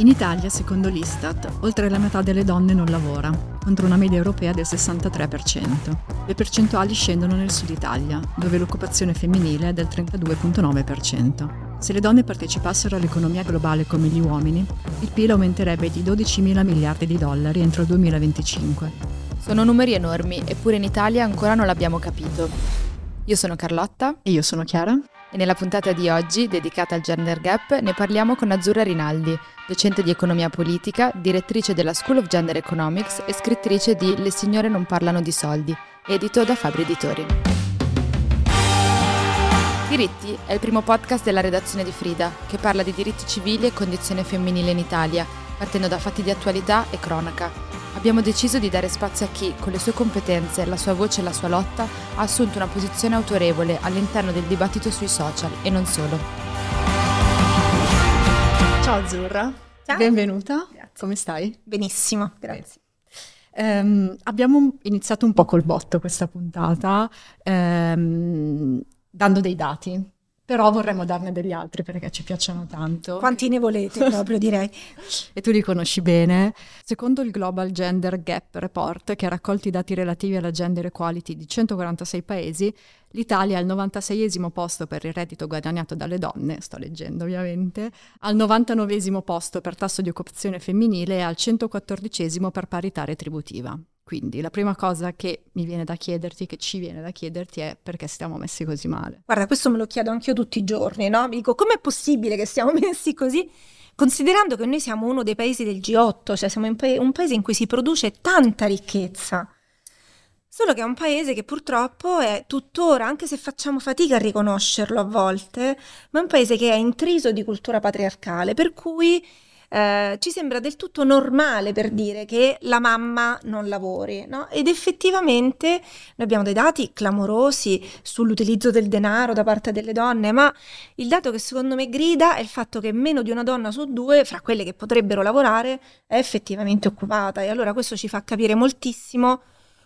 In Italia, secondo l'Istat, oltre la metà delle donne non lavora, contro una media europea del 63%. Le percentuali scendono nel sud Italia, dove l'occupazione femminile è del 32,9%. Se le donne partecipassero all'economia globale come gli uomini, il PIL aumenterebbe di 12 mila miliardi di dollari entro il 2025. Sono numeri enormi, eppure in Italia ancora non l'abbiamo capito. Io sono Carlotta. E io sono Chiara. E nella puntata di oggi, dedicata al gender gap, ne parliamo con Azzurra Rinaldi, docente di economia politica, direttrice della School of Gender Economics e scrittrice di Le signore non parlano di soldi, edito da Fabri Editori. Diritti è il primo podcast della redazione di Frida, che parla di diritti civili e condizione femminile in Italia, partendo da fatti di attualità e cronaca. Abbiamo deciso di dare spazio a chi, con le sue competenze, la sua voce e la sua lotta, ha assunto una posizione autorevole all'interno del dibattito sui social e non solo. Ciao Azzurra, Ciao. benvenuta. Grazie. Come stai? Benissimo, grazie. Ehm, abbiamo iniziato un po' col botto questa puntata, ehm, dando dei dati, però vorremmo darne degli altri perché ci piacciono tanto. Quanti ne volete proprio direi? e tu li conosci bene. Secondo il Global Gender Gap Report, che ha raccolto i dati relativi alla gender equality di 146 paesi, l'Italia è al 96esimo posto per il reddito guadagnato dalle donne, sto leggendo ovviamente, al 99esimo posto per tasso di occupazione femminile e al 114esimo per parità retributiva. Quindi la prima cosa che mi viene da chiederti, che ci viene da chiederti è perché stiamo messi così male. Guarda, questo me lo chiedo anch'io tutti i giorni, no? Mi dico, com'è possibile che siamo messi così? Considerando che noi siamo uno dei paesi del G8, cioè siamo in pa- un paese in cui si produce tanta ricchezza. Solo che è un paese che purtroppo è tuttora, anche se facciamo fatica a riconoscerlo a volte, ma è un paese che è intriso di cultura patriarcale, per cui eh, ci sembra del tutto normale per dire che la mamma non lavori, no? Ed effettivamente noi abbiamo dei dati clamorosi sull'utilizzo del denaro da parte delle donne, ma il dato che secondo me grida è il fatto che meno di una donna su due, fra quelle che potrebbero lavorare, è effettivamente occupata. E allora questo ci fa capire moltissimo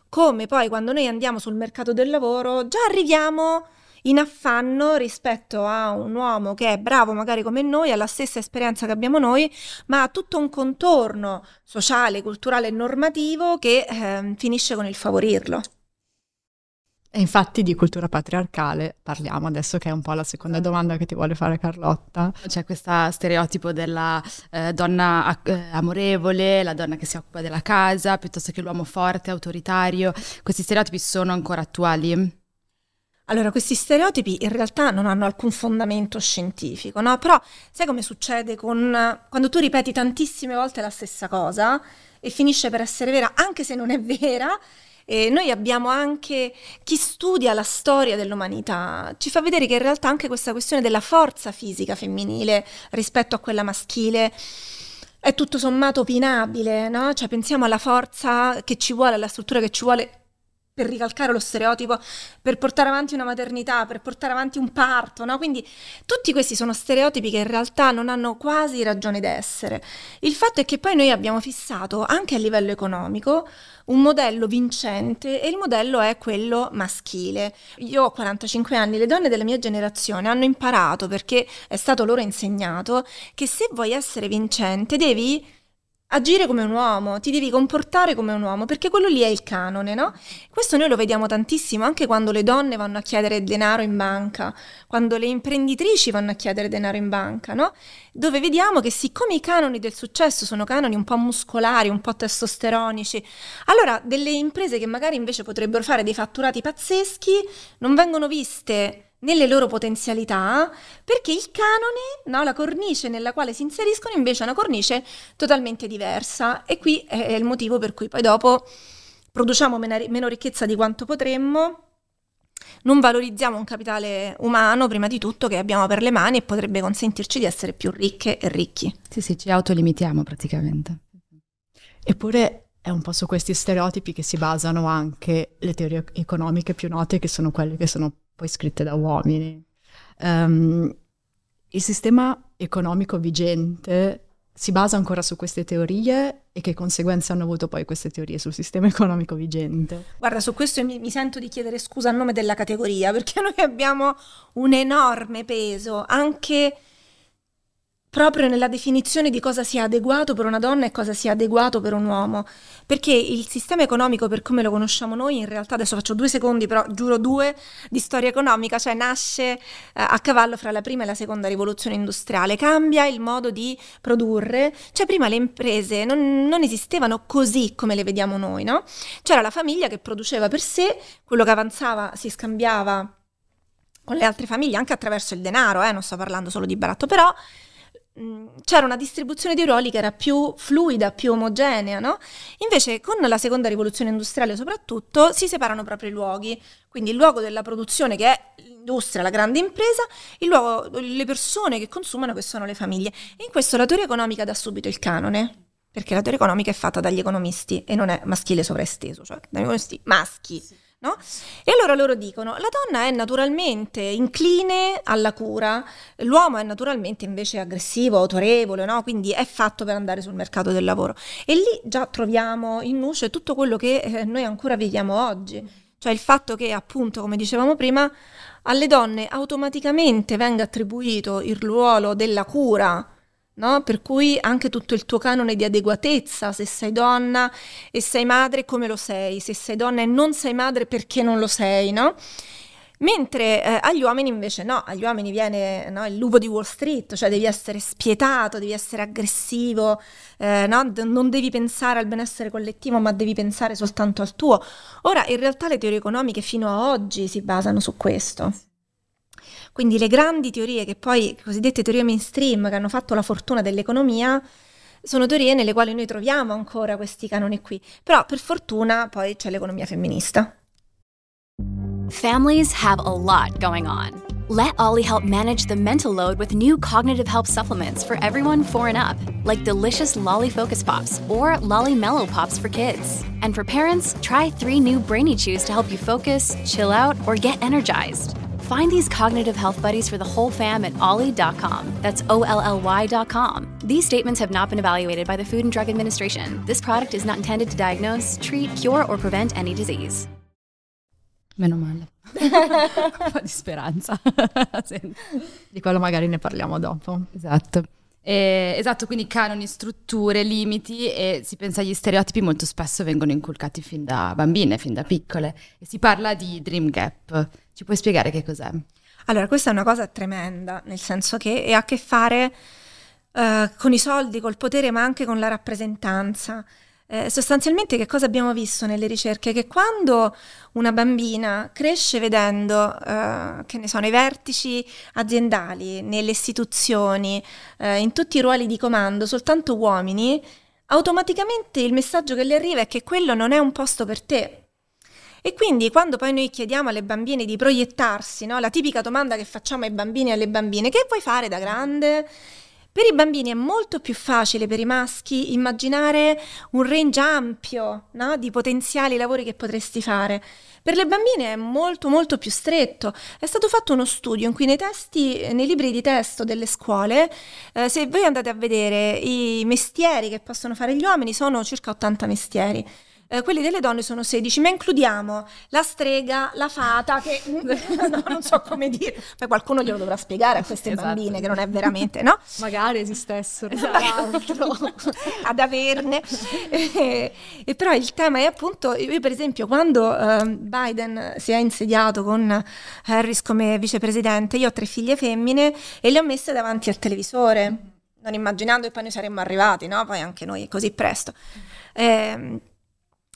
come poi quando noi andiamo sul mercato del lavoro già arriviamo in affanno rispetto a un uomo che è bravo magari come noi, ha la stessa esperienza che abbiamo noi, ma ha tutto un contorno sociale, culturale e normativo che eh, finisce con il favorirlo. E infatti di cultura patriarcale parliamo adesso che è un po' la seconda domanda che ti vuole fare Carlotta. C'è questo stereotipo della eh, donna ac- eh, amorevole, la donna che si occupa della casa, piuttosto che l'uomo forte, autoritario. Questi stereotipi sono ancora attuali? Allora, questi stereotipi in realtà non hanno alcun fondamento scientifico, no? Però sai come succede con quando tu ripeti tantissime volte la stessa cosa e finisce per essere vera, anche se non è vera, e noi abbiamo anche chi studia la storia dell'umanità, ci fa vedere che in realtà anche questa questione della forza fisica femminile rispetto a quella maschile è tutto sommato opinabile, no? Cioè pensiamo alla forza che ci vuole, alla struttura che ci vuole per ricalcare lo stereotipo, per portare avanti una maternità, per portare avanti un parto, no? Quindi tutti questi sono stereotipi che in realtà non hanno quasi ragione d'essere. Il fatto è che poi noi abbiamo fissato anche a livello economico un modello vincente e il modello è quello maschile. Io ho 45 anni, le donne della mia generazione hanno imparato perché è stato loro insegnato che se vuoi essere vincente devi agire come un uomo, ti devi comportare come un uomo, perché quello lì è il canone, no? Questo noi lo vediamo tantissimo anche quando le donne vanno a chiedere denaro in banca, quando le imprenditrici vanno a chiedere denaro in banca, no? Dove vediamo che siccome i canoni del successo sono canoni un po' muscolari, un po' testosteronici, allora delle imprese che magari invece potrebbero fare dei fatturati pazzeschi non vengono viste nelle loro potenzialità, perché il canone, no, la cornice nella quale si inseriscono invece è una cornice totalmente diversa e qui è il motivo per cui poi dopo produciamo meno, meno ricchezza di quanto potremmo non valorizziamo un capitale umano, prima di tutto, che abbiamo per le mani e potrebbe consentirci di essere più ricche e ricchi. Sì, sì, ci autolimitiamo praticamente. Eppure è un po' su questi stereotipi che si basano anche le teorie economiche più note, che sono quelle che sono poi scritte da uomini. Um, il sistema economico vigente si basa ancora su queste teorie e che conseguenze hanno avuto poi queste teorie sul sistema economico vigente? Guarda, su questo mi, mi, sento di chiedere scusa a nome della categoria, perché noi abbiamo un enorme peso anche proprio nella definizione di cosa sia adeguato per una donna e cosa sia adeguato per un uomo. Perché il sistema economico, per come lo conosciamo noi, in realtà adesso faccio due secondi, però giuro due di storia economica, cioè nasce eh, a cavallo fra la prima e la seconda rivoluzione industriale, cambia il modo di produrre, cioè prima le imprese non, non esistevano così come le vediamo noi, no? C'era la famiglia che produceva per sé, quello che avanzava si scambiava con le altre famiglie anche attraverso il denaro, eh, non sto parlando solo di baratto, però c'era una distribuzione di ruoli che era più fluida, più omogenea, no? Invece con la seconda rivoluzione industriale soprattutto si separano proprio i luoghi, quindi il luogo della produzione che è l'industria, la grande impresa, il luogo, le persone che consumano che sono le famiglie. E in questo la teoria economica dà subito il canone, perché la teoria economica è fatta dagli economisti e non è maschile sovraesteso, cioè dagli economisti maschi. Sì. No? E allora loro dicono, la donna è naturalmente incline alla cura, l'uomo è naturalmente invece aggressivo, autorevole, no? quindi è fatto per andare sul mercato del lavoro. E lì già troviamo in nuce tutto quello che eh, noi ancora viviamo oggi, cioè il fatto che appunto, come dicevamo prima, alle donne automaticamente venga attribuito il ruolo della cura, No? Per cui anche tutto il tuo canone di adeguatezza, se sei donna e sei madre, come lo sei? Se sei donna e non sei madre, perché non lo sei, no? Mentre eh, agli uomini invece no, agli uomini viene no, il lupo di Wall Street, cioè devi essere spietato, devi essere aggressivo, eh, no? D- non devi pensare al benessere collettivo, ma devi pensare soltanto al tuo. Ora, in realtà le teorie economiche fino a oggi si basano su questo. Quindi le grandi teorie che poi, cosiddette teorie mainstream, che hanno fatto la fortuna dell'economia, sono teorie nelle quali noi troviamo ancora questi canoni qui. Però per fortuna poi c'è l'economia femminista. Families have a lot going on. Let Ollie help manage the mental load with new cognitive help supplements for everyone four and up, like delicious Lolly Focus Pops or Lolly Mellow Pops for kids. And for parents, try three new Brainy Chews to help you focus, chill out, or get energized. Find these cognitive health buddies for the whole fam at ollie.com. That's O L L Y.com. These statements have not been evaluated by the Food and Drug Administration. This product is not intended to diagnose, treat, cure, or prevent any disease. Meno male. Un po' di speranza. di quello magari ne parliamo dopo. Esatto. Eh, esatto, quindi canoni, strutture, limiti e si pensa agli stereotipi molto spesso vengono inculcati fin da bambine, fin da piccole. E si parla di dream gap. Ci puoi spiegare che cos'è? Allora, questa è una cosa tremenda, nel senso che ha a che fare uh, con i soldi, col potere, ma anche con la rappresentanza. Eh, sostanzialmente che cosa abbiamo visto nelle ricerche? Che quando una bambina cresce vedendo, eh, che ne so, nei vertici aziendali, nelle istituzioni, eh, in tutti i ruoli di comando, soltanto uomini, automaticamente il messaggio che le arriva è che quello non è un posto per te. E quindi quando poi noi chiediamo alle bambine di proiettarsi, no? la tipica domanda che facciamo ai bambini e alle bambine, che vuoi fare da grande? Per i bambini è molto più facile per i maschi immaginare un range ampio no? di potenziali lavori che potresti fare. Per le bambine è molto molto più stretto. È stato fatto uno studio in cui nei testi, nei libri di testo delle scuole, eh, se voi andate a vedere i mestieri che possono fare gli uomini, sono circa 80 mestieri eh, quelli delle donne sono 16, ma includiamo la strega, la fata, che no, non so come dire, poi qualcuno glielo dovrà spiegare a queste esatto. bambine che non è veramente, no? Magari esistessero, esatto. ad averne. e, e, però il tema è appunto, io per esempio quando uh, Biden si è insediato con Harris come vicepresidente, io ho tre figlie femmine e le ho messe davanti al televisore, non immaginando che poi noi saremmo arrivati, no? Poi anche noi così presto. Eh,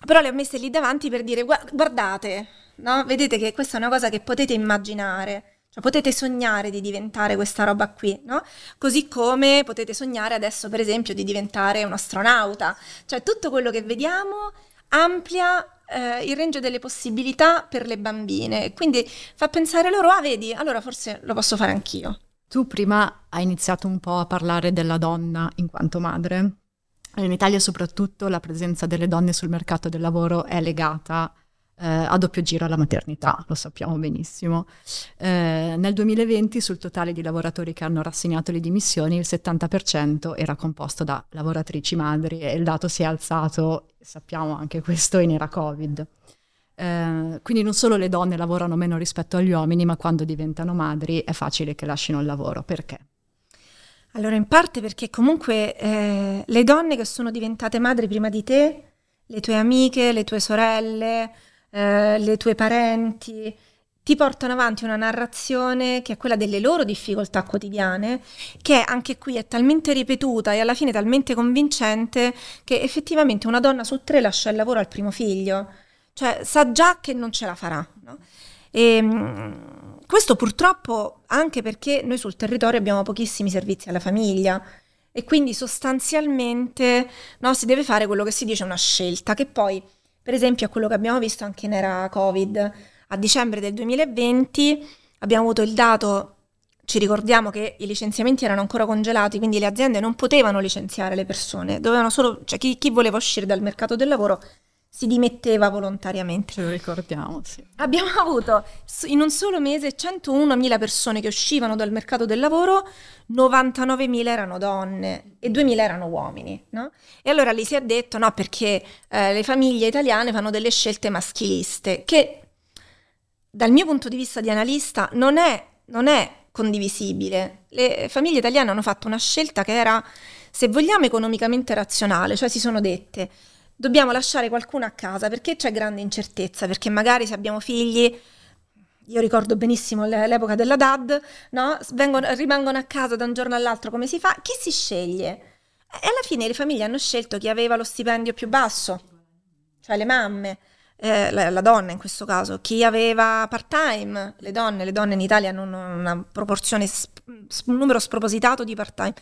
però le ho messe lì davanti per dire guardate, no? vedete che questa è una cosa che potete immaginare, cioè potete sognare di diventare questa roba qui, no? Così come potete sognare adesso, per esempio, di diventare un astronauta. Cioè tutto quello che vediamo amplia eh, il range delle possibilità per le bambine. Quindi fa pensare loro, ah vedi, allora forse lo posso fare anch'io. Tu prima hai iniziato un po' a parlare della donna in quanto madre. In Italia soprattutto la presenza delle donne sul mercato del lavoro è legata eh, a doppio giro alla maternità, lo sappiamo benissimo. Eh, nel 2020 sul totale di lavoratori che hanno rassegnato le dimissioni il 70% era composto da lavoratrici madri e il dato si è alzato, sappiamo anche questo, in era Covid. Eh, quindi non solo le donne lavorano meno rispetto agli uomini, ma quando diventano madri è facile che lasciano il lavoro. Perché? Allora, in parte perché comunque eh, le donne che sono diventate madri prima di te, le tue amiche, le tue sorelle, eh, le tue parenti, ti portano avanti una narrazione che è quella delle loro difficoltà quotidiane, che anche qui è talmente ripetuta e alla fine talmente convincente che effettivamente una donna su tre lascia il lavoro al primo figlio, cioè sa già che non ce la farà. No? E, ehm, questo purtroppo anche perché noi sul territorio abbiamo pochissimi servizi alla famiglia e quindi sostanzialmente no, si deve fare quello che si dice una scelta, che poi per esempio è quello che abbiamo visto anche in era Covid. A dicembre del 2020 abbiamo avuto il dato, ci ricordiamo che i licenziamenti erano ancora congelati, quindi le aziende non potevano licenziare le persone, dovevano solo, cioè chi, chi voleva uscire dal mercato del lavoro si dimetteva volontariamente. Ce lo ricordiamo, sì. Abbiamo avuto in un solo mese 101.000 persone che uscivano dal mercato del lavoro, 99.000 erano donne e 2.000 erano uomini, no? E allora lì si è detto no perché eh, le famiglie italiane fanno delle scelte maschiliste, che dal mio punto di vista di analista non è, non è condivisibile. Le famiglie italiane hanno fatto una scelta che era, se vogliamo, economicamente razionale, cioè si sono dette dobbiamo lasciare qualcuno a casa perché c'è grande incertezza, perché magari se abbiamo figli, io ricordo benissimo l'epoca della DAD, no? Vengono, rimangono a casa da un giorno all'altro, come si fa? Chi si sceglie? E alla fine le famiglie hanno scelto chi aveva lo stipendio più basso, cioè le mamme. Eh, la, la, donna in questo caso, chi aveva part time, le donne, le donne in Italia hanno una proporzione, un numero spropositato di part time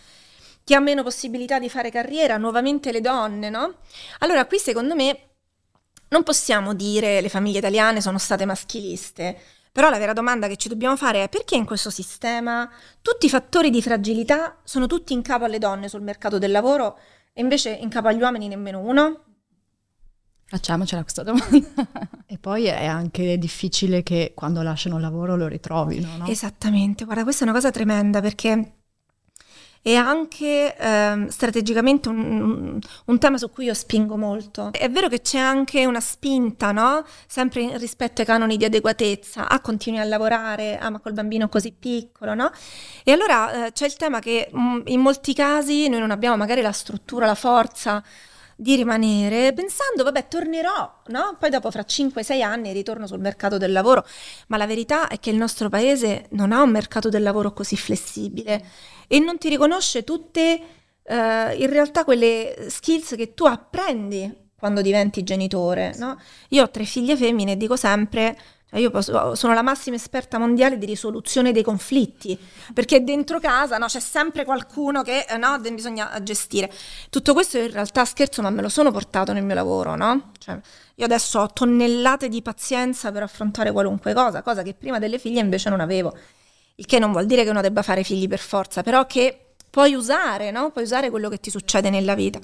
chi ha meno possibilità di fare carriera, nuovamente le donne, no? Allora qui secondo me non possiamo dire le famiglie italiane sono state maschiliste, però la vera domanda che ci dobbiamo fare è perché in questo sistema tutti i fattori di fragilità sono tutti in capo alle donne sul mercato del lavoro e invece in capo agli uomini nemmeno uno? Facciamocela questa domanda. e poi è anche difficile che quando lasciano il lavoro lo ritrovino, no? Esattamente, guarda, questa è una cosa tremenda perché e anche ehm, strategicamente un, un, tema su cui io spingo molto. È vero che c'è anche una spinta, no? Sempre rispetto ai canoni di adeguatezza, ah continui a lavorare, ah ma col bambino così piccolo, no? E allora eh, c'è il tema che mh, mm, in molti casi noi non abbiamo magari la struttura, la forza di rimanere pensando, vabbè, tornerò, no? Poi dopo fra 5-6 anni ritorno sul mercato del lavoro, ma la verità è che il nostro paese non ha un mercato del lavoro così flessibile e non ti riconosce tutte uh, in realtà quelle skills che tu apprendi quando diventi genitore, no? Io ho tre figlie femmine e dico sempre cioè, io posso, sono la massima esperta mondiale di risoluzione dei conflitti, perché dentro casa no, c'è sempre qualcuno che no, bisogna gestire. Tutto questo in realtà scherzo, ma me lo sono portato nel mio lavoro, no? Cioè, io adesso ho tonnellate di pazienza per affrontare qualunque cosa, cosa che prima delle figlie invece non avevo. Il che non vuol dire che uno debba fare figli per forza, però che puoi usare, no? Puoi usare quello che ti succede nella vita.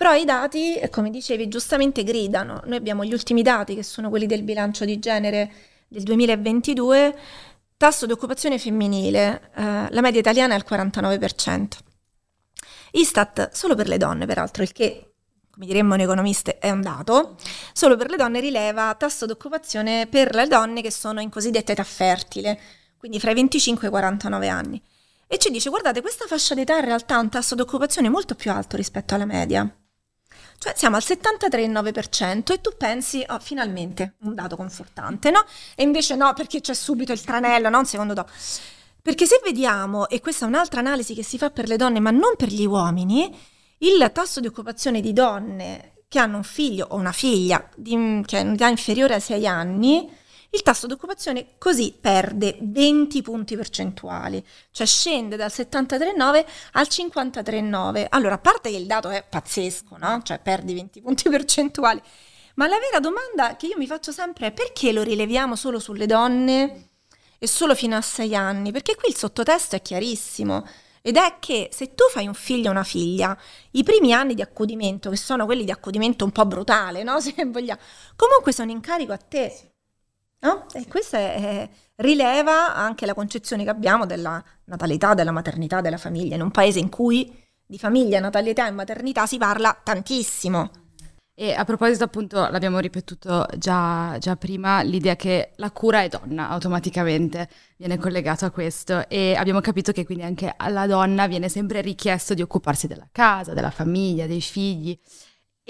Però i dati, come dicevi, giustamente gridano. Noi abbiamo gli ultimi dati, che sono quelli del bilancio di genere del 2022, tasso di occupazione femminile, eh, la media italiana è al 49%. Istat, solo per le donne peraltro, il che, come diremmo noi economiste, è un dato, solo per le donne rileva tasso di occupazione per le donne che sono in cosiddetta età fertile, quindi fra i 25 e i 49 anni. E ci dice, guardate, questa fascia d'età in realtà ha un tasso di occupazione molto più alto rispetto alla media. Cioè siamo al 73,9% e tu pensi, oh, finalmente, un dato confortante, no? E invece no, perché c'è subito il tranello, no? Un secondo dopo. Perché se vediamo, e questa è un'altra analisi che si fa per le donne, ma non per gli uomini, il tasso di occupazione di donne che hanno un figlio o una figlia di, che ha un'età inferiore ai 6 anni il tasso di occupazione così perde 20 punti percentuali, cioè scende dal 73,9 al 53,9. Allora, a parte che il dato è pazzesco, no? Cioè perdi 20 punti percentuali, Ma la vera domanda che io mi faccio sempre è perché lo rileviamo solo sulle donne e solo fino a sei anni? Perché qui il sottotesto è chiarissimo. Ed è che se tu fai un figlio o una figlia, i primi anni di accudimento, che sono quelli di accudimento un po' brutale, no? Se vogliamo, comunque sono in carico a te. No? E questo è, è, rileva anche la concezione che abbiamo della natalità, della maternità, della famiglia, in un paese in cui di famiglia, natalità e maternità si parla tantissimo. E a proposito, appunto, l'abbiamo ripetuto già, già, prima, l'idea che la cura è donna automaticamente viene collegato a questo e abbiamo capito che quindi anche alla donna viene sempre richiesto di occuparsi della casa, della famiglia, dei figli.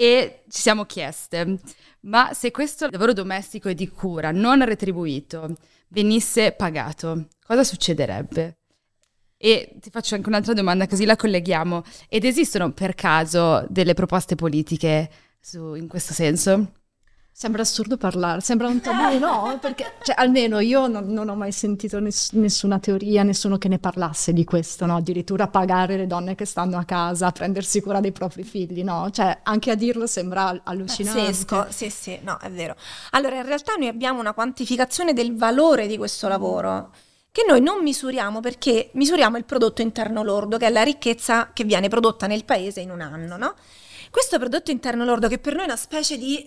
E ci siamo chieste, ma se questo lavoro domestico e di cura non retribuito venisse pagato, cosa succederebbe? E ti faccio anche un'altra domanda, così la colleghiamo. Ed esistono per caso delle proposte politiche su, in questo senso? Sembra assurdo parlare, sembra un tabù, no? Perché cioè, almeno io non, non, ho mai sentito ness- nessuna teoria, nessuno che ne parlasse di questo, no? Addirittura pagare le donne che stanno a casa, prendersi cura dei propri figli, no? Cioè, anche a dirlo sembra allucinante. Pazzesco, sì, sì, no, è vero. Allora, in realtà noi abbiamo una quantificazione del valore di questo lavoro che noi non misuriamo perché misuriamo il prodotto interno lordo, che è la ricchezza che viene prodotta nel paese in un anno, no? Questo prodotto interno lordo, che per noi è una specie di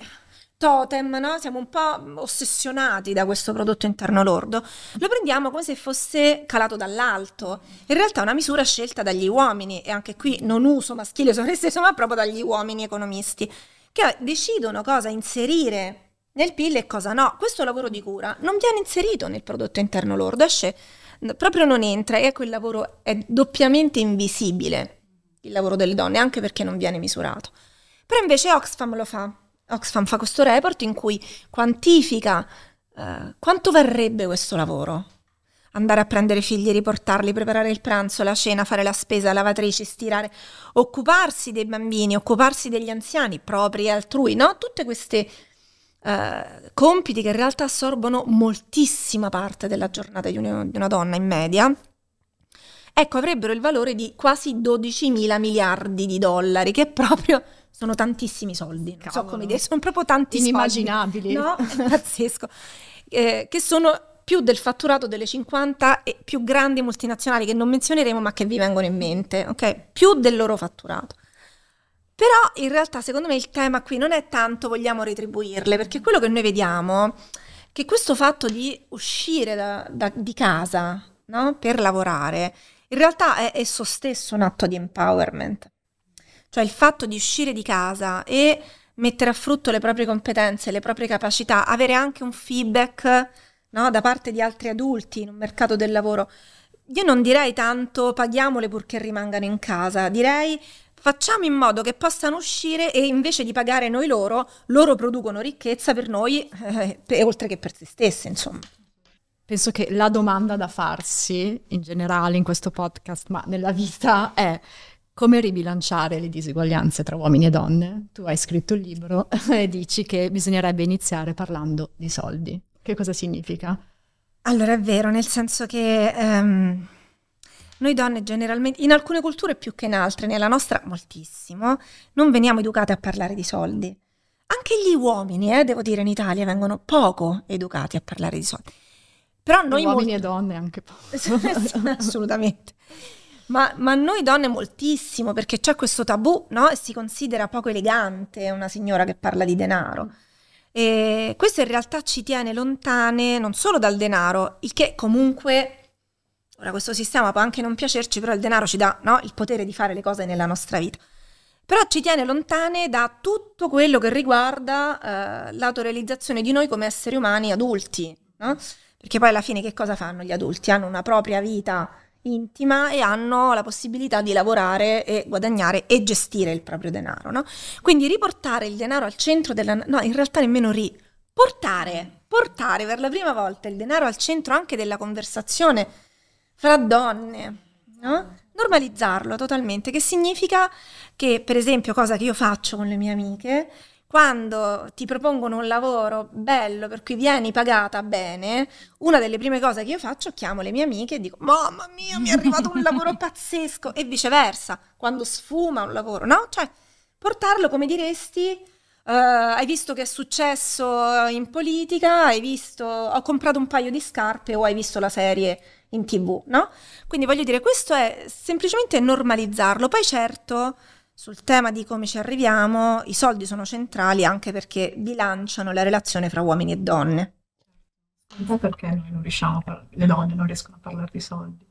totem, no? siamo un po' ossessionati da questo prodotto interno lordo, lo prendiamo come se fosse calato dall'alto. In realtà è una misura scelta dagli uomini, e anche qui non uso maschile sovresteso, ma proprio dagli uomini economisti, che decidono cosa inserire nel PIL e cosa no. Questo lavoro di cura non viene inserito nel prodotto interno lordo, esce, proprio non entra e quel lavoro è doppiamente invisibile il lavoro delle donne, anche perché non viene misurato. Però invece Oxfam lo fa. Oxfam fa questo report in cui quantifica eh, quanto varrebbe questo lavoro. Andare a prendere figli, riportarli, preparare il pranzo, la cena, fare la spesa, lavatrici, stirare, occuparsi dei bambini, occuparsi degli anziani, propri e altrui, no? Tutte queste eh, compiti che in realtà assorbono moltissima parte della giornata di una, di una donna in media ecco, avrebbero il valore di quasi 12 mila miliardi di dollari, che proprio sono tantissimi soldi. Non Cavolo. so come dire, sono proprio tanti Inimmaginabili. soldi. No? È pazzesco. Eh, che sono più del fatturato delle 50 e più grandi multinazionali che non menzioneremo ma che vi vengono in mente, ok? Più del loro fatturato. Però in realtà secondo me il tema qui non è tanto vogliamo retribuirle, perché quello che noi vediamo è che questo fatto di uscire da, da, di casa no? per lavorare in realtà è esso stesso un atto di empowerment. Cioè il fatto di uscire di casa e mettere a frutto le proprie competenze, le proprie capacità, avere anche un feedback no, da parte di altri adulti in un mercato del lavoro. Io non direi tanto paghiamole purché rimangano in casa, direi facciamo in modo che possano uscire e invece di pagare noi loro, loro producono ricchezza per noi, eh, oltre che per se stesse, insomma. Penso che la domanda da farsi in generale in questo podcast, ma nella vita, è come ribilanciare le disuguaglianze tra uomini e donne. Tu hai scritto il libro e dici che bisognerebbe iniziare parlando di soldi. Che cosa significa? Allora è vero, nel senso che um, noi donne generalmente, in alcune culture più che in altre, nella nostra moltissimo, non veniamo educate a parlare di soldi. Anche gli uomini, eh, devo dire, in Italia vengono poco educati a parlare di soldi. Però noi uomini molto... e donne anche poco. Assolutamente. Ma, ma, noi donne moltissimo, perché c'è questo tabù, no? E si considera poco elegante una signora che parla di denaro. E questo in realtà ci tiene lontane non solo dal denaro, il che comunque, ora questo sistema può anche non piacerci, però il denaro ci dà no? il potere di fare le cose nella nostra vita. Però ci tiene lontane da tutto quello che riguarda eh, l'autorealizzazione di noi come esseri umani adulti, no? Perché poi alla fine che cosa fanno gli adulti? Hanno una propria vita intima e hanno la possibilità di lavorare e guadagnare e gestire il proprio denaro, no? Quindi riportare il denaro al centro della... no, in realtà nemmeno ri... portare, portare per la prima volta il denaro al centro anche della conversazione fra donne, no? Normalizzarlo totalmente, che significa che, per esempio, cosa che io faccio con le mie amiche, quando ti propongono un lavoro bello per cui vieni pagata bene, una delle prime cose che io faccio, chiamo le mie amiche e dico mamma mia mi è arrivato un lavoro pazzesco e viceversa, quando sfuma un lavoro, no? Cioè portarlo come diresti Uh, hai visto che è successo in politica, hai visto, ho comprato un paio di scarpe o hai visto la serie in tv, no? Quindi voglio dire, questo è semplicemente normalizzarlo. Poi certo, sul tema di come ci arriviamo, i soldi sono centrali anche perché bilanciano la relazione fra uomini e donne. Perché noi non riusciamo a parlare, le donne non riescono a parlare di soldi?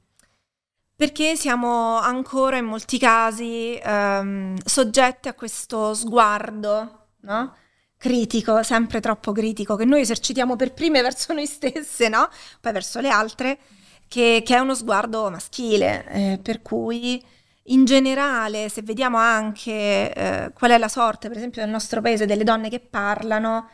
Perché siamo ancora in molti casi um, soggetti a questo sguardo no? critico, sempre troppo critico, che noi esercitiamo per prime verso noi stesse, no? poi verso le altre, che, che è uno sguardo maschile, eh, per cui in generale, se vediamo anche eh, qual è la sorte, per esempio, nel nostro paese delle donne che parlano,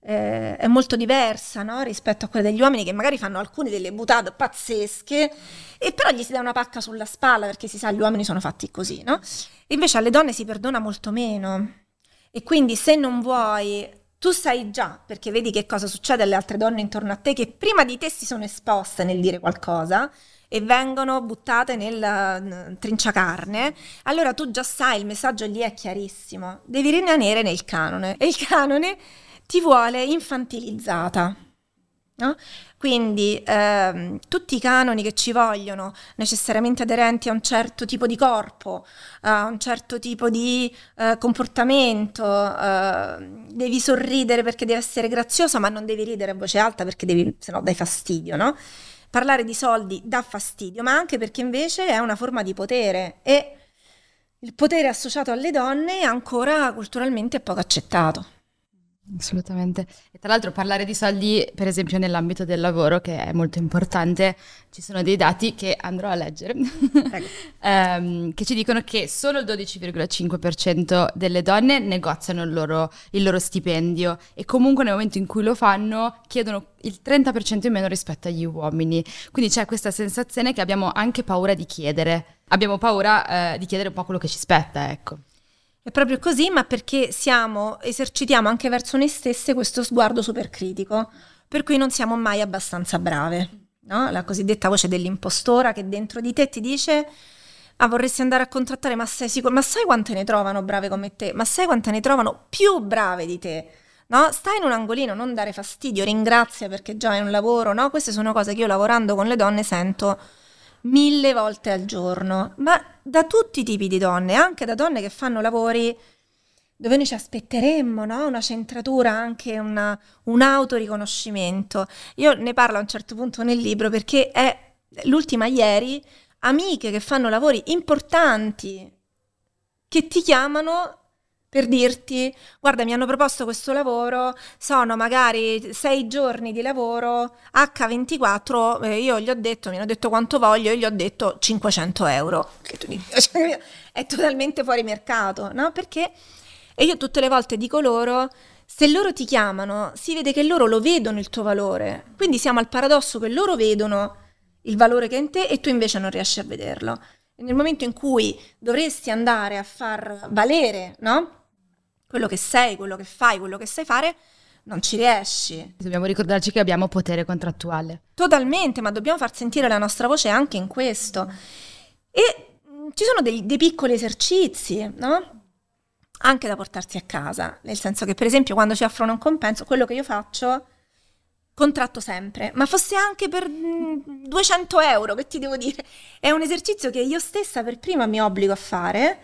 eh, è molto diversa no? rispetto a quella degli uomini che magari fanno alcune delle buttate pazzesche e però gli si dà una pacca sulla spalla perché si sa gli uomini sono fatti così, no? Invece alle donne si perdona molto meno. E quindi se non vuoi, tu sai già, perché vedi che cosa succede alle altre donne intorno a te, che prima di te si sono esposte nel dire qualcosa e vengono buttate nel trinciacarne, allora tu già sai, il messaggio lì è chiarissimo, devi rimanere nel canone e il canone ti vuole infantilizzata. No? Quindi ehm, tutti i canoni che ci vogliono, necessariamente aderenti a un certo tipo di corpo, a un certo tipo di eh, comportamento, eh, devi sorridere perché devi essere graziosa, ma non devi ridere a voce alta perché devi, se dai fastidio, no? Parlare di soldi dà fastidio, ma anche perché invece è una forma di potere e il potere associato alle donne ancora culturalmente è poco accettato. Assolutamente. E tra l'altro parlare di soldi, per esempio nell'ambito del lavoro, che è molto importante, ci sono dei dati che andrò a leggere, ehm, che ci dicono che solo il 12,5% delle donne negoziano il loro, il loro stipendio e comunque nel momento in cui lo fanno chiedono il 30% in meno rispetto agli uomini. Quindi c'è questa sensazione che abbiamo anche paura di chiedere, abbiamo paura eh, di chiedere un po' quello che ci spetta, ecco. È proprio così, ma perché siamo, esercitiamo anche verso noi stesse questo sguardo supercritico, per cui non siamo mai abbastanza brave. No? La cosiddetta voce dell'impostora che dentro di te ti dice ah vorresti andare a contrattare, ma sei sicuro? Ma sai quante ne trovano brave come te? Ma sai quante ne trovano più brave di te? No? Stai in un angolino, non dare fastidio, ringrazia perché già hai un lavoro, no? Queste sono cose che io lavorando con le donne sento mille volte al giorno, ma da tutti i tipi di donne, anche da donne che fanno lavori dove noi ci aspetteremmo, no? Una centratura, anche una, un autoriconoscimento. Io ne parlo a un certo punto nel libro perché è l'ultima ieri, amiche che fanno lavori importanti, che ti chiamano per dirti, guarda, mi hanno proposto questo lavoro, sono magari sei giorni di lavoro, H24, eh, io gli ho detto, mi hanno detto quanto voglio, io gli ho detto 500 euro. Cioè, è totalmente fuori mercato, no? Perché, e io tutte le volte dico loro, se loro ti chiamano, si vede che loro lo vedono il tuo valore. Quindi siamo al paradosso che loro vedono il valore che è in te e tu invece non riesci a vederlo. Nel momento in cui dovresti andare a far valere, no? quello che sei, quello che fai, quello che sai fare, non ci riesci. Dobbiamo ricordarci che abbiamo potere contrattuale. Totalmente, ma dobbiamo far sentire la nostra voce anche in questo. E mm, ci sono dei, dei piccoli esercizi, no? Anche da portarsi a casa, nel senso che per esempio quando ci offrono un compenso, quello che io faccio, contratto sempre, ma fosse anche per 200 mm, euro, che ti devo dire, è un esercizio che io stessa per prima mi obbligo a fare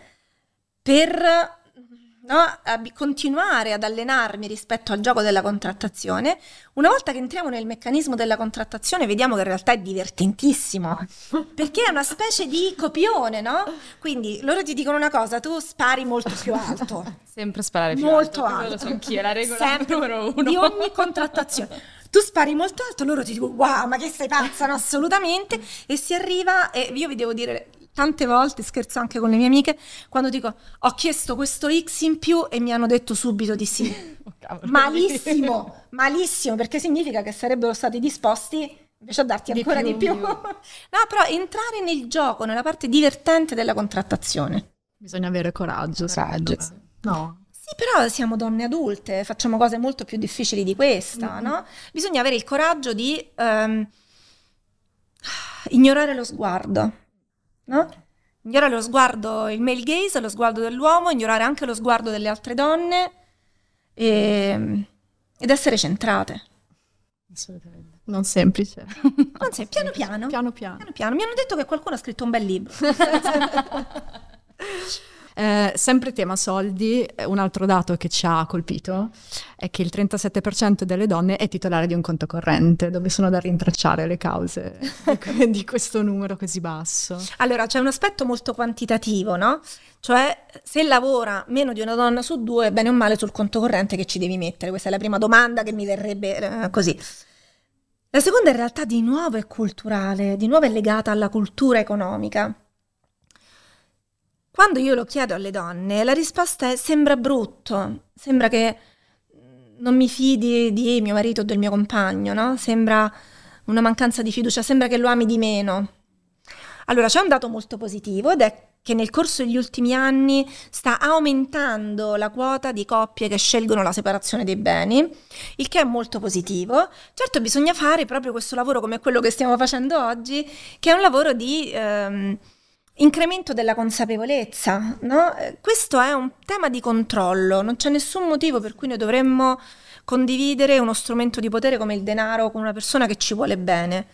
per no? continuare ad allenarmi rispetto al gioco della contrattazione. Una volta che entriamo nel meccanismo della contrattazione, vediamo che in realtà è divertentissimo perché è una specie di copione, no? Quindi loro ti dicono una cosa, tu spari molto più alto. Sempre sparare più molto alto. Molto alto. So anch'io, la regola Sempre, numero uno. Di ogni contrattazione tu spari molto alto, loro ti dicono wow, ma che sei pazza, no, assolutamente, e si arriva, e io vi devo dire, tante volte, scherzo anche con le mie amiche, quando dico ho chiesto questo X in più e mi hanno detto subito di sì. Oh, malissimo, malissimo, perché significa che sarebbero stati disposti invece a darti ancora di più. Di più. no, però entrare nel gioco, nella parte divertente della contrattazione. Bisogna avere coraggio. Coraggio. No. Però siamo donne adulte, facciamo cose molto più difficili di questa, mm-hmm. no? Bisogna avere il coraggio di um, ignorare lo sguardo no? Ignorare lo sguardo, il male gaze, lo sguardo dell'uomo, ignorare anche lo sguardo delle altre donne, e, ed essere centrate. Assolutamente. Non semplice. Non semplice, piano piano. Piano piano. Piano piano. Mi hanno detto che qualcuno ha scritto un bel libro. Eh, sempre tema soldi, eh, un altro dato che ci ha colpito è che il 37% delle donne è titolare di un conto corrente, dove sono da rintracciare le cause di questo numero così basso. Allora, c'è un aspetto molto quantitativo, no? Cioè, se lavora meno di una donna su due, bene o male sul conto corrente che ci devi mettere? Questa è la prima domanda che mi verrebbe eh, così. La seconda in realtà di nuovo è culturale, di nuovo è legata alla cultura economica. Quando io lo chiedo alle donne, la risposta è sembra brutto, sembra che non mi fidi di mio marito o del mio compagno, no? Sembra una mancanza di fiducia, sembra che lo ami di meno. Allora c'è un dato molto positivo ed è che nel corso degli ultimi anni sta aumentando la quota di coppie che scelgono la separazione dei beni, il che è molto positivo. Certo bisogna fare proprio questo lavoro come quello che stiamo facendo oggi, che è un lavoro di... Ehm, Incremento della consapevolezza, no? Questo è un tema di controllo, non c'è nessun motivo per cui noi dovremmo condividere uno strumento di potere come il denaro con una persona che ci vuole bene.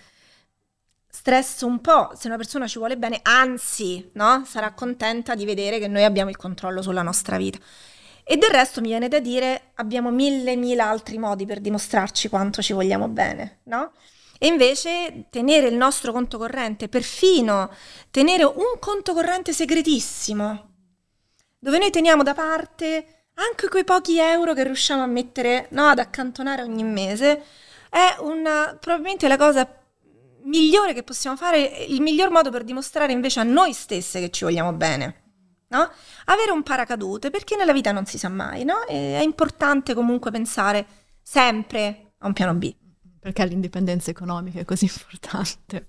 Stress un po' se una persona ci vuole bene, anzi, no? Sarà contenta di vedere che noi abbiamo il controllo sulla nostra vita. E del resto mi viene da dire abbiamo mille, mille altri modi per dimostrarci quanto ci vogliamo bene, no? E invece tenere il nostro conto corrente, perfino tenere un conto corrente segretissimo, dove noi teniamo da parte anche quei pochi euro che riusciamo a mettere, no, ad accantonare ogni mese, è una, probabilmente la cosa migliore che possiamo fare, il miglior modo per dimostrare invece a noi stesse che ci vogliamo bene. No? Avere un paracadute, perché nella vita non si sa mai, no? È importante comunque pensare sempre a un piano B. Perché l'indipendenza economica è così importante?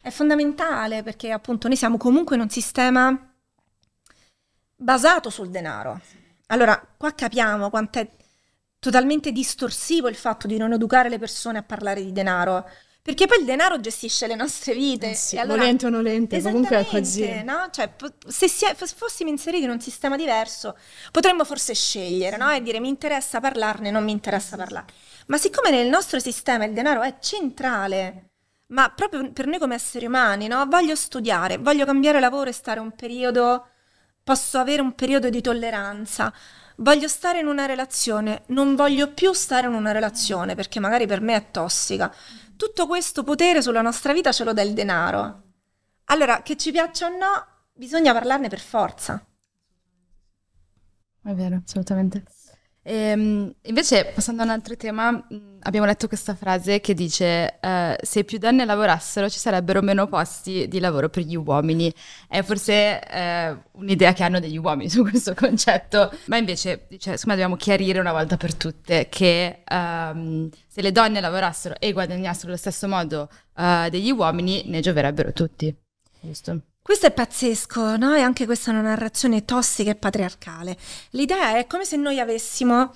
È fondamentale perché appunto noi siamo comunque in un sistema basato sul denaro. Allora, qua capiamo quanto è totalmente distorsivo il fatto di non educare le persone a parlare di denaro. Perché poi il denaro gestisce le nostre vite. Eh sì, allora, volente o nolente, comunque è così. No? Cioè, se, si è, fossimo inseriti in un sistema diverso, potremmo forse scegliere no? e dire mi interessa parlarne, non mi interessa parlarne. Ma siccome nel nostro sistema il denaro è centrale, ma proprio per noi come esseri umani, no? voglio studiare, voglio cambiare lavoro e stare un periodo, posso avere un periodo di tolleranza, voglio stare in una relazione, non voglio più stare in una relazione perché magari per me è tossica tutto questo potere sulla nostra vita ce lo dà il denaro. Allora, che ci piaccia o no, bisogna parlarne per forza. È vero, assolutamente. Ehm, invece, passando a un altro tema, abbiamo letto questa frase che dice uh, se più donne lavorassero ci sarebbero meno posti di lavoro per gli uomini. È forse uh, un'idea che hanno degli uomini su questo concetto, ma invece, cioè, me dobbiamo chiarire una volta per tutte che um, se le donne lavorassero e guadagnassero allo stesso modo uh, degli uomini, ne gioverebbero tutti. Giusto? Questo è pazzesco, no? E anche questa è una narrazione tossica e patriarcale. L'idea è come se noi avessimo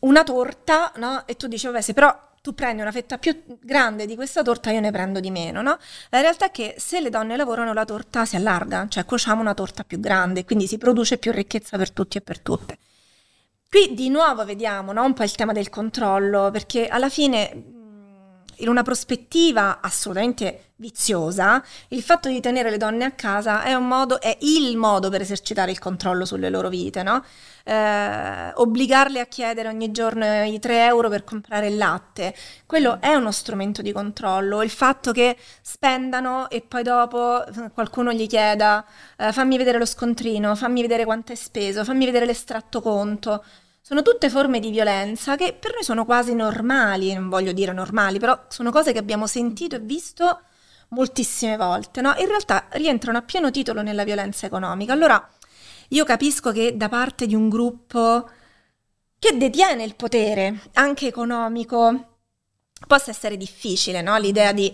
una torta, no? E tu dici, vabbè, se però tu prendi una fetta più grande di questa torta, io ne prendo di meno, no? La realtà è che se le donne lavorano la torta si allarga, cioè cuociamo una torta più grande, quindi si produce più ricchezza per tutti e per tutte. Qui di nuovo vediamo no? un po' il tema del controllo, perché alla fine in una prospettiva assolutamente viziosa, il fatto di tenere le donne a casa è modo, è il modo per esercitare il controllo sulle loro vite, no? Eh, obbligarle a chiedere ogni giorno i 3 euro per comprare il latte, quello è uno strumento di controllo. Il fatto che spendano e poi dopo qualcuno gli chieda eh, fammi vedere lo scontrino, fammi vedere quanto è speso, fammi vedere l'estratto conto. Sono tutte forme di violenza che per noi sono quasi normali, non voglio dire normali, però sono cose che abbiamo sentito e visto moltissime volte, no? In realtà rientrano a pieno titolo nella violenza economica. Allora, io capisco che da parte di un gruppo che detiene il potere, anche economico, possa essere difficile, no? L'idea di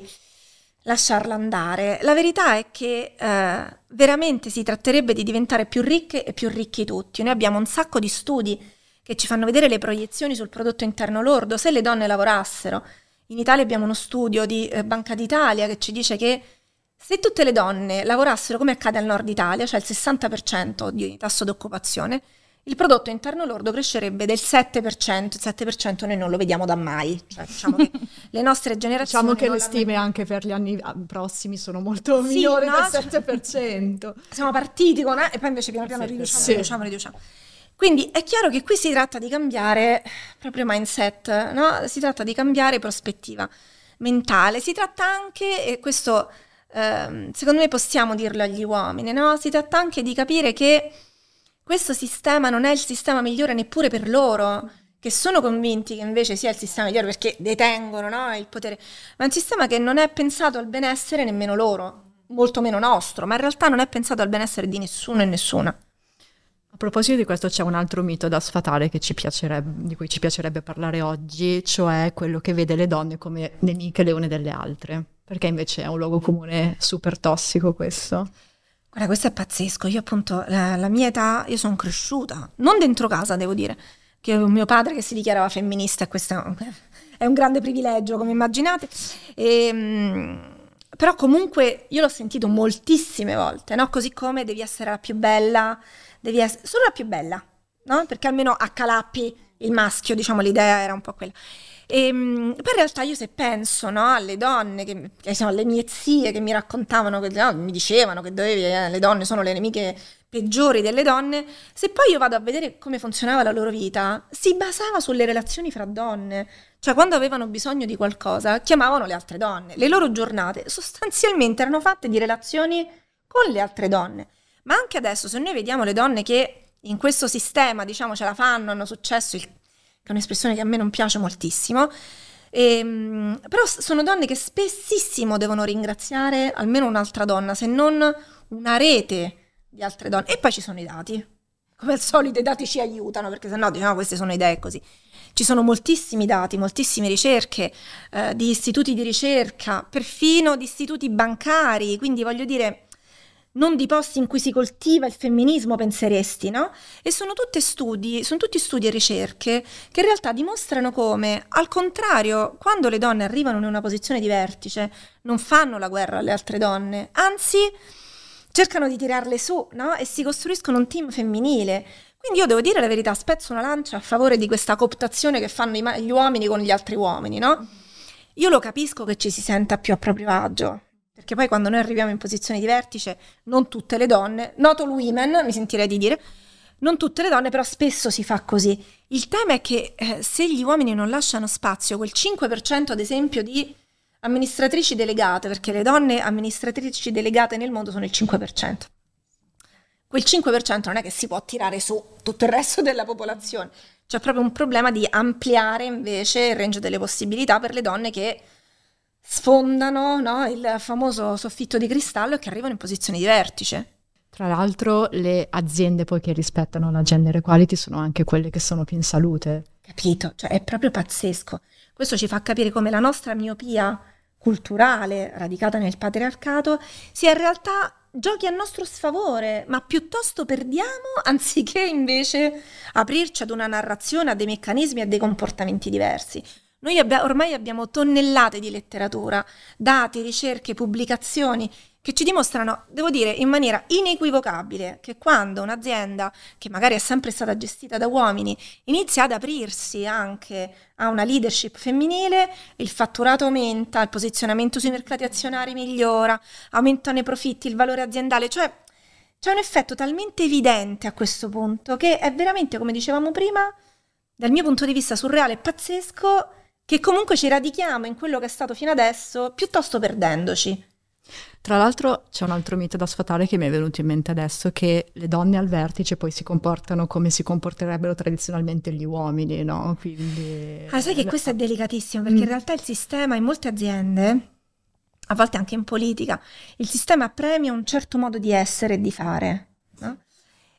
lasciarla andare. La verità è che eh, veramente si tratterebbe di diventare più ricche e più ricchi tutti. Noi abbiamo un sacco di studi che ci fanno vedere le proiezioni sul prodotto interno lordo, se le donne lavorassero. In Italia abbiamo uno studio di eh, Banca d'Italia che ci dice che se tutte le donne lavorassero come accade al nord Italia, cioè il 60% di tasso d'occupazione, il prodotto interno lordo crescerebbe del 7%, il 7% noi non lo vediamo da mai, cioè, diciamo che le nostre generazioni... Diciamo che le stime anche per gli anni ah, prossimi sono molto sì, minori no? del 7%. Siamo partiti con... Eh, e poi invece piano piano riduciamo, sì. riduciamo, riduciamo. Quindi è chiaro che qui si tratta di cambiare proprio mindset, no? si tratta di cambiare prospettiva mentale, si tratta anche, e questo eh, secondo me possiamo dirlo agli uomini, no? si tratta anche di capire che questo sistema non è il sistema migliore neppure per loro, che sono convinti che invece sia il sistema migliore perché detengono no, il potere, ma è un sistema che non è pensato al benessere nemmeno loro, molto meno nostro, ma in realtà non è pensato al benessere di nessuno e nessuna. A proposito di questo c'è un altro mito da sfatare di cui ci piacerebbe parlare oggi, cioè quello che vede le donne come nemiche le une delle altre, perché invece è un luogo comune super tossico questo. Guarda, questo è pazzesco. Io appunto, la, la mia età, io sono cresciuta, non dentro casa, devo dire, che ho mio padre che si dichiarava femminista questo è un grande privilegio, come immaginate. E, ehm, però comunque io l'ho sentito moltissime volte, no? Così come devi essere la più bella, devi essere solo la più bella, no? Perché almeno a Calappi il maschio, diciamo, l'idea era un po' quella. E, ehm, poi in realtà io se penso no, alle donne, che, che sono le mie zie che mi raccontavano, che no, mi dicevano che dovevi, eh, le donne sono le nemiche peggiori delle donne, se poi io vado a vedere come funzionava la loro vita, si basava sulle relazioni fra donne. Cioè quando avevano bisogno di qualcosa chiamavano le altre donne. Le loro giornate sostanzialmente erano fatte di relazioni con le altre donne. Ma anche adesso se noi vediamo le donne che in questo sistema, diciamo, ce la fanno, hanno successo, il che è un'espressione che a me non piace moltissimo. E, ehm, però sono donne che spessissimo devono ringraziare almeno un'altra donna, se non una rete di altre donne. E poi ci sono i dati. Come al solito i dati ci aiutano, perché sennò diciamo queste sono idee così. Ci sono moltissimi dati, moltissime ricerche eh, di istituti di ricerca, perfino di istituti bancari, quindi voglio dire non di posti in cui si coltiva il femminismo, penseresti, no? E sono tutti studi, sono tutti studi e ricerche che in realtà dimostrano come, al contrario, quando le donne arrivano in una posizione di vertice, non fanno la guerra alle altre donne, anzi cercano di tirarle su, no? E si costruiscono un team femminile. Quindi io devo dire la verità, spezzo una lancia a favore di questa cooptazione che fanno gli uomini con gli altri uomini, no? Io lo capisco che ci si senta più a proprio agio, perché poi quando noi arriviamo in posizione di vertice, non tutte le donne, not all women, mi sentirei di dire, non tutte le donne, però spesso si fa così. Il tema è che eh, se gli uomini non lasciano spazio, quel 5% ad esempio di amministratrici delegate, perché le donne amministratrici delegate nel mondo sono il 5%. Quel 5% non è che si può tirare su tutto il resto della popolazione. C'è proprio un problema di ampliare invece il range delle possibilità per le donne che sfondano no, il famoso soffitto di cristallo e che arrivano in posizioni di vertice. Tra l'altro le aziende poi che rispettano la gender equality sono anche quelle che sono più in salute. Capito? Cioè è proprio pazzesco. Questo ci fa capire come la nostra miopia culturale radicata nel patriarcato sia in realtà giochi a nostro sfavore, ma piuttosto perdiamo anziché invece aprirci ad una narrazione, a dei meccanismi, a dei comportamenti diversi. Noi abbia, ormai abbiamo tonnellate di letteratura, dati, ricerche, pubblicazioni che ci dimostrano, devo dire, in maniera inequivocabile che quando un'azienda, che magari è sempre stata gestita da uomini, inizia ad aprirsi anche a una leadership femminile, il fatturato aumenta, il posizionamento sui mercati azionari migliora, aumentano i profitti, il valore aziendale, cioè c'è un effetto talmente evidente a questo punto che è veramente, come dicevamo prima, dal mio punto di vista surreale e pazzesco che comunque ci radichiamo in quello che è stato fino adesso, piuttosto perdendoci. Tra l'altro c'è un altro mito da sfatare che mi è venuto in mente adesso, che le donne al vertice poi si comportano come si comporterebbero tradizionalmente gli uomini, no? Quindi... Ah, sai che questo è delicatissimo, perché mm. in realtà il sistema in molte aziende, a volte anche in politica, il sistema premia un certo modo di essere e di fare, no?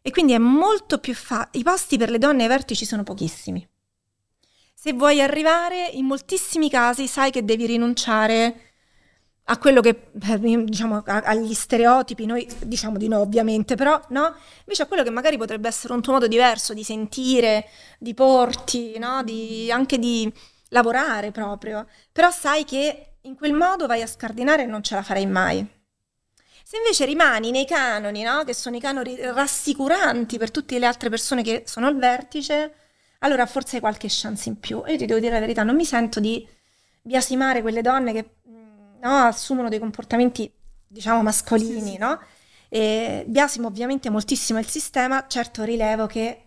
E quindi è molto più facile, i posti per le donne ai vertici sono pochissimi se vuoi arrivare, in moltissimi casi sai che devi rinunciare a quello che, eh, diciamo, agli stereotipi, noi diciamo di no ovviamente, però no? Invece a quello che magari potrebbe essere un tuo modo diverso di sentire, di porti, no? Di, anche di lavorare proprio. Però sai che in quel modo vai a scardinare e non ce la farei mai. Se invece rimani nei canoni, no? che sono i canoni rassicuranti per tutte le altre persone che sono al vertice, allora forse hai qualche chance in più. Io ti devo dire la verità, non mi sento di biasimare quelle donne che no, assumono dei comportamenti, diciamo, mascolini, sì, sì. no? E biasimo ovviamente moltissimo il sistema, certo rilevo che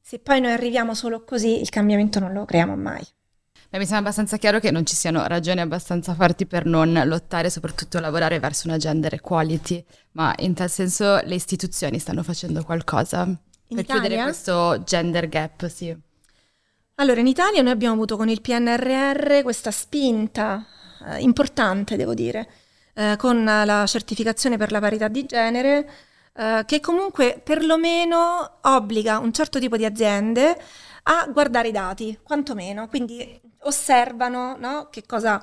se poi noi arriviamo solo così, il cambiamento non lo creiamo mai. Beh, mi sembra abbastanza chiaro che non ci siano ragioni abbastanza forti per non lottare soprattutto lavorare verso una gender equality, ma in tal senso le istituzioni stanno facendo qualcosa in per Italia? chiudere questo gender gap, sì. Allora, in Italia noi abbiamo avuto con il PNRR questa spinta eh, importante, devo dire, eh, con la certificazione per la parità di genere, eh, che comunque perlomeno obbliga un certo tipo di aziende a guardare i dati, quantomeno, quindi osservano no, che cosa,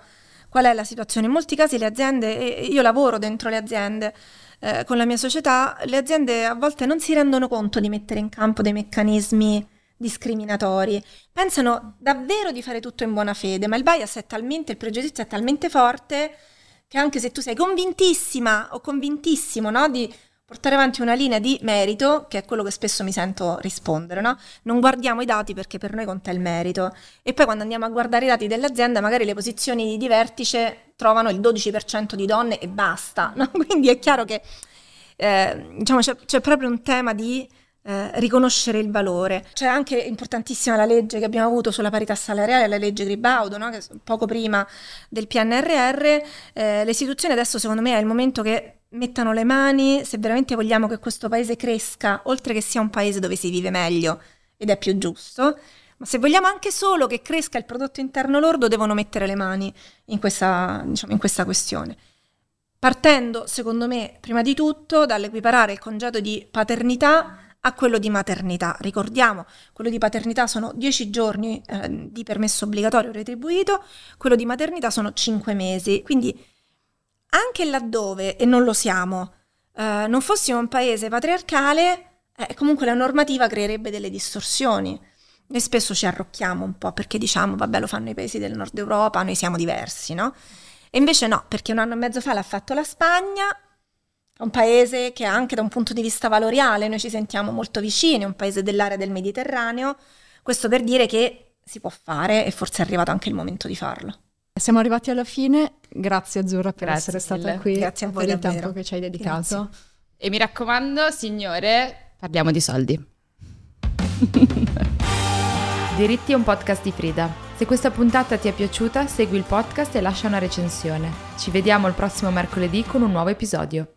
qual è la situazione. In molti casi le aziende, io lavoro dentro le aziende, eh, con la mia società, le aziende a volte non si rendono conto di mettere in campo dei meccanismi discriminatori, pensano davvero di fare tutto in buona fede, ma il bias è talmente, il pregiudizio è talmente forte che anche se tu sei convintissima o convintissimo no, di portare avanti una linea di merito, che è quello che spesso mi sento rispondere, no? Non guardiamo i dati perché per noi conta il merito. E poi quando andiamo a guardare i dati dell'azienda, magari le posizioni di vertice trovano il 12% di donne e basta, no? Quindi è chiaro che eh, diciamo, c'è, c'è proprio un tema di eh, riconoscere il valore. C'è anche importantissima la legge che abbiamo avuto sulla parità salariale, la legge Gribaudo, no? che poco prima del PNRR. Eh, le istituzioni adesso secondo me è il momento che mettano le mani se veramente vogliamo che questo paese cresca, oltre che sia un paese dove si vive meglio ed è più giusto, ma se vogliamo anche solo che cresca il prodotto interno lordo, devono mettere le mani in questa, diciamo, in questa questione. Partendo, secondo me, prima di tutto dall'equiparare il congedo di paternità a quello di maternità. Ricordiamo, quello di paternità sono 10 giorni eh, di permesso obbligatorio retribuito, quello di maternità sono 5 mesi. Quindi anche laddove, e non lo siamo, eh, non fossimo un paese patriarcale, eh, comunque la normativa creerebbe delle distorsioni. Noi spesso ci arrocchiamo un po' perché diciamo, vabbè, lo fanno i paesi del nord Europa, noi siamo diversi, no? E invece no, perché un anno e mezzo fa l'ha fatto la Spagna, un paese che anche da un punto di vista valoriale noi ci sentiamo molto vicini, un paese dell'area del Mediterraneo, questo per dire che si può fare e forse è arrivato anche il momento di farlo. Siamo arrivati alla fine, grazie Azzurra per Grazie essere mille. stata qui, grazie a voi per il tempo che ci hai dedicato. Grazie. E mi raccomando, signore, parliamo di soldi. Diritti è un podcast di Frida. Se questa puntata ti è piaciuta, segui il podcast e lascia una recensione. Ci vediamo il prossimo mercoledì con un nuovo episodio.